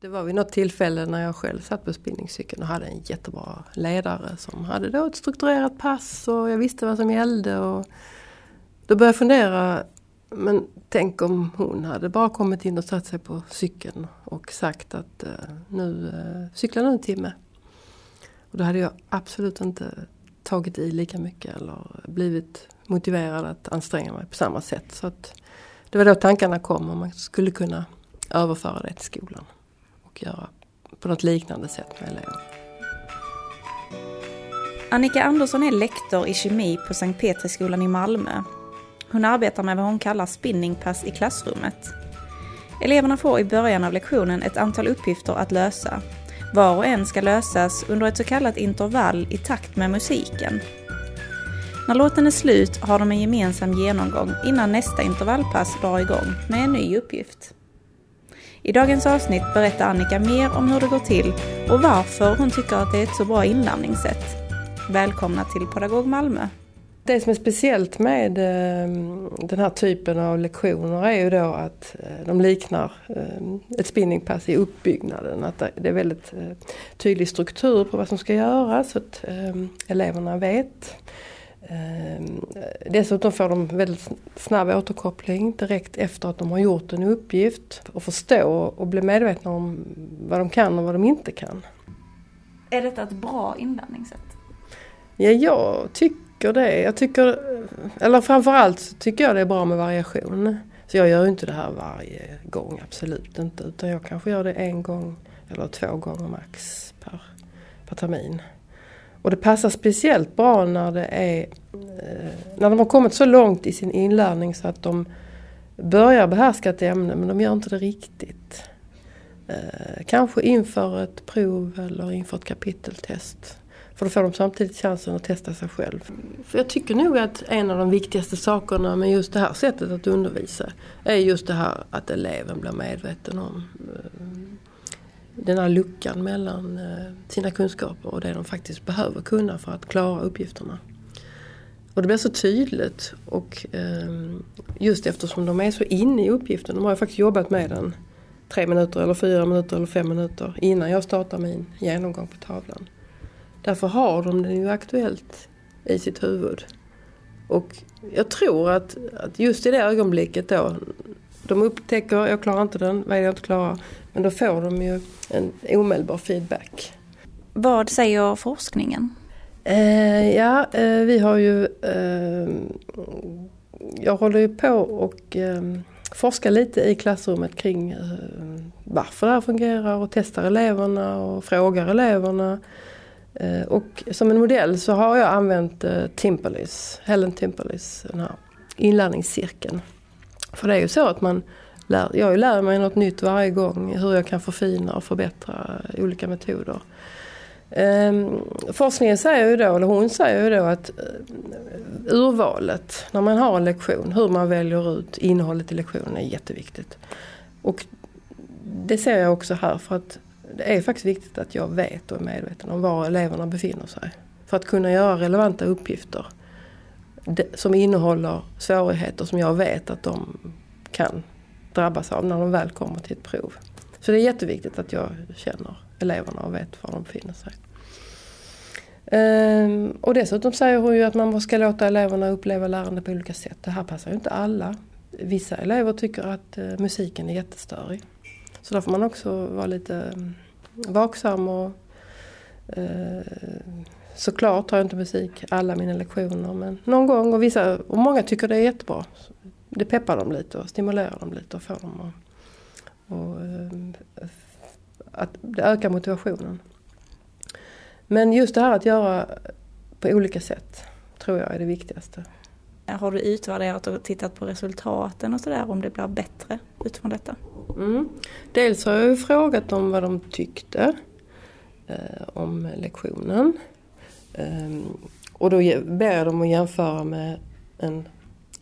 Det var vid något tillfälle när jag själv satt på spinningcykeln och hade en jättebra ledare som hade då ett strukturerat pass och jag visste vad som gällde. Och då började jag fundera, men tänk om hon hade bara kommit in och satt sig på cykeln och sagt att eh, nu eh, cyklar du en timme. Och då hade jag absolut inte tagit i lika mycket eller blivit motiverad att anstränga mig på samma sätt. Så att det var då tankarna kom om man skulle kunna överföra det till skolan och göra på något liknande sätt med elever. Annika Andersson är lektor i kemi på Sankt Petriskolan i Malmö. Hon arbetar med vad hon kallar spinningpass i klassrummet. Eleverna får i början av lektionen ett antal uppgifter att lösa. Var och en ska lösas under ett så kallat intervall i takt med musiken. När låten är slut har de en gemensam genomgång innan nästa intervallpass drar igång med en ny uppgift. I dagens avsnitt berättar Annika mer om hur det går till och varför hon tycker att det är ett så bra inlärningssätt. Välkomna till Pedagog Malmö. Det som är speciellt med eh, den här typen av lektioner är ju då att eh, de liknar eh, ett spinningpass i uppbyggnaden. Att det är väldigt tydlig struktur på vad som ska göras så att eleverna vet dessutom får de väldigt snabb återkoppling direkt efter att de har gjort en uppgift och förstå och bli medvetna om vad de kan och vad de inte kan. Är detta ett bra inlärningssätt? Ja, jag tycker det. Jag tycker, eller framförallt så tycker jag det är bra med variation. Så jag gör inte det här varje gång, absolut inte. Utan jag kanske gör det en gång eller två gånger max per, per termin. Och det passar speciellt bra när det är eh, när de har kommit så långt i sin inlärning så att de börjar behärska ett ämne men de gör inte det riktigt. Eh, kanske inför ett prov eller inför ett kapiteltest. För då får de samtidigt chansen att testa sig själv. För jag tycker nog att en av de viktigaste sakerna med just det här sättet att undervisa är just det här att eleven blir medveten om eh, den här luckan mellan eh, sina kunskaper och det de faktiskt behöver kunna för att klara uppgifterna. Och det blir så tydligt och ehm, just eftersom de är så inne i uppgiften, de har ju faktiskt jobbat med den tre minuter eller fyra minuter eller fem minuter innan jag startar min genomgång på tavlan. Därför har de den ju aktuellt i sitt huvud. Och jag tror att, att just i det ögonblicket då, de upptäcker, jag klarar inte den, vad är det jag inte klarar? Men då får de ju en omedelbar feedback. Vad säger forskningen? Eh, ja, eh, vi har ju... Eh, jag håller ju på och eh, forskar lite i klassrummet kring eh, varför det här fungerar och testar eleverna och frågar eleverna. Eh, och som en modell så har jag använt eh, Timperlis, Helen Timperlis, den här inlärningscirkeln. För det är ju så att man lär, jag lär mig något nytt varje gång hur jag kan förfina och förbättra olika metoder. Ehm, forskningen säger ju då, eller hon säger ju då att eh, urvalet när man har en lektion, hur man väljer ut innehållet i lektionen är jätteviktigt. Och det ser jag också här för att det är faktiskt viktigt att jag vet och är medveten om var eleverna befinner sig. För att kunna göra relevanta uppgifter som innehåller svårigheter som jag vet att de kan drabbas av när de väl kommer till ett prov. Så det är jätteviktigt att jag känner eleverna och vet var de befinner sig. Ehm, och dessutom säger hon ju att man ska låta eleverna uppleva lärande på olika sätt. Det här passar ju inte alla. Vissa elever tycker att eh, musiken är jättestörig. Så där får man också vara lite mm, vaksam och eh, Såklart har jag inte musik alla mina lektioner men någon gång och vissa och många tycker det är jättebra det peppar dem lite och stimulerar dem lite och får dem att, och, eh, att det ökar motivationen. Men just det här att göra på olika sätt tror jag är det viktigaste. Har du utvärderat och tittat på resultaten och sådär om det blir bättre utifrån detta? Mm. Dels har jag frågat dem vad de tyckte eh, om lektionen. Ehm, och då ber jag dem att jämföra med en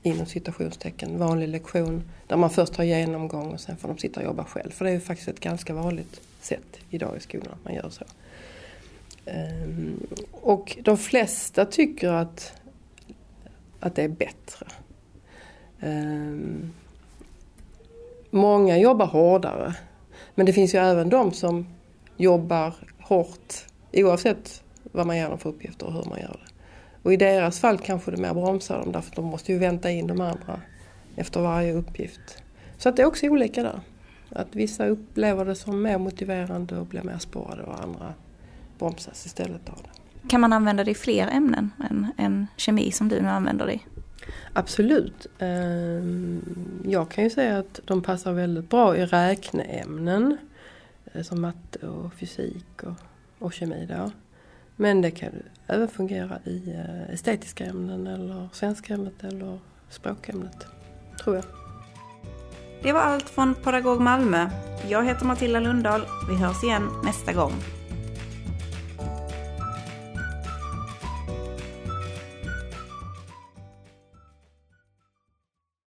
inom citationstecken vanlig lektion där man först har genomgång och sen får de sitta och jobba själv. För det är ju faktiskt ett ganska vanligt sätt idag i skolan att man gör så. Ehm, och de flesta tycker att, att det är bättre. Ehm, många jobbar hårdare. Men det finns ju även de som jobbar hårt oavsett vad man dem för uppgifter och hur man gör det. Och i deras fall kanske det mer bromsar dem därför att de måste ju vänta in de andra efter varje uppgift. Så att det är också olika där. Att vissa upplever det som mer motiverande och blir mer spårade och andra bromsas istället av det. Kan man använda det i fler ämnen än, än kemi som du nu använder det i? Absolut. Ehm, jag kan ju säga att de passar väldigt bra i räkneämnen eh, som matte och fysik och, och kemi. Då. Men det kan även fungera i eh, estetiska ämnen eller svenska ämnet eller språkämnet, tror jag. Det var allt från Pedagog Malmö. Jag heter Matilda Lundahl. Vi hörs igen nästa gång.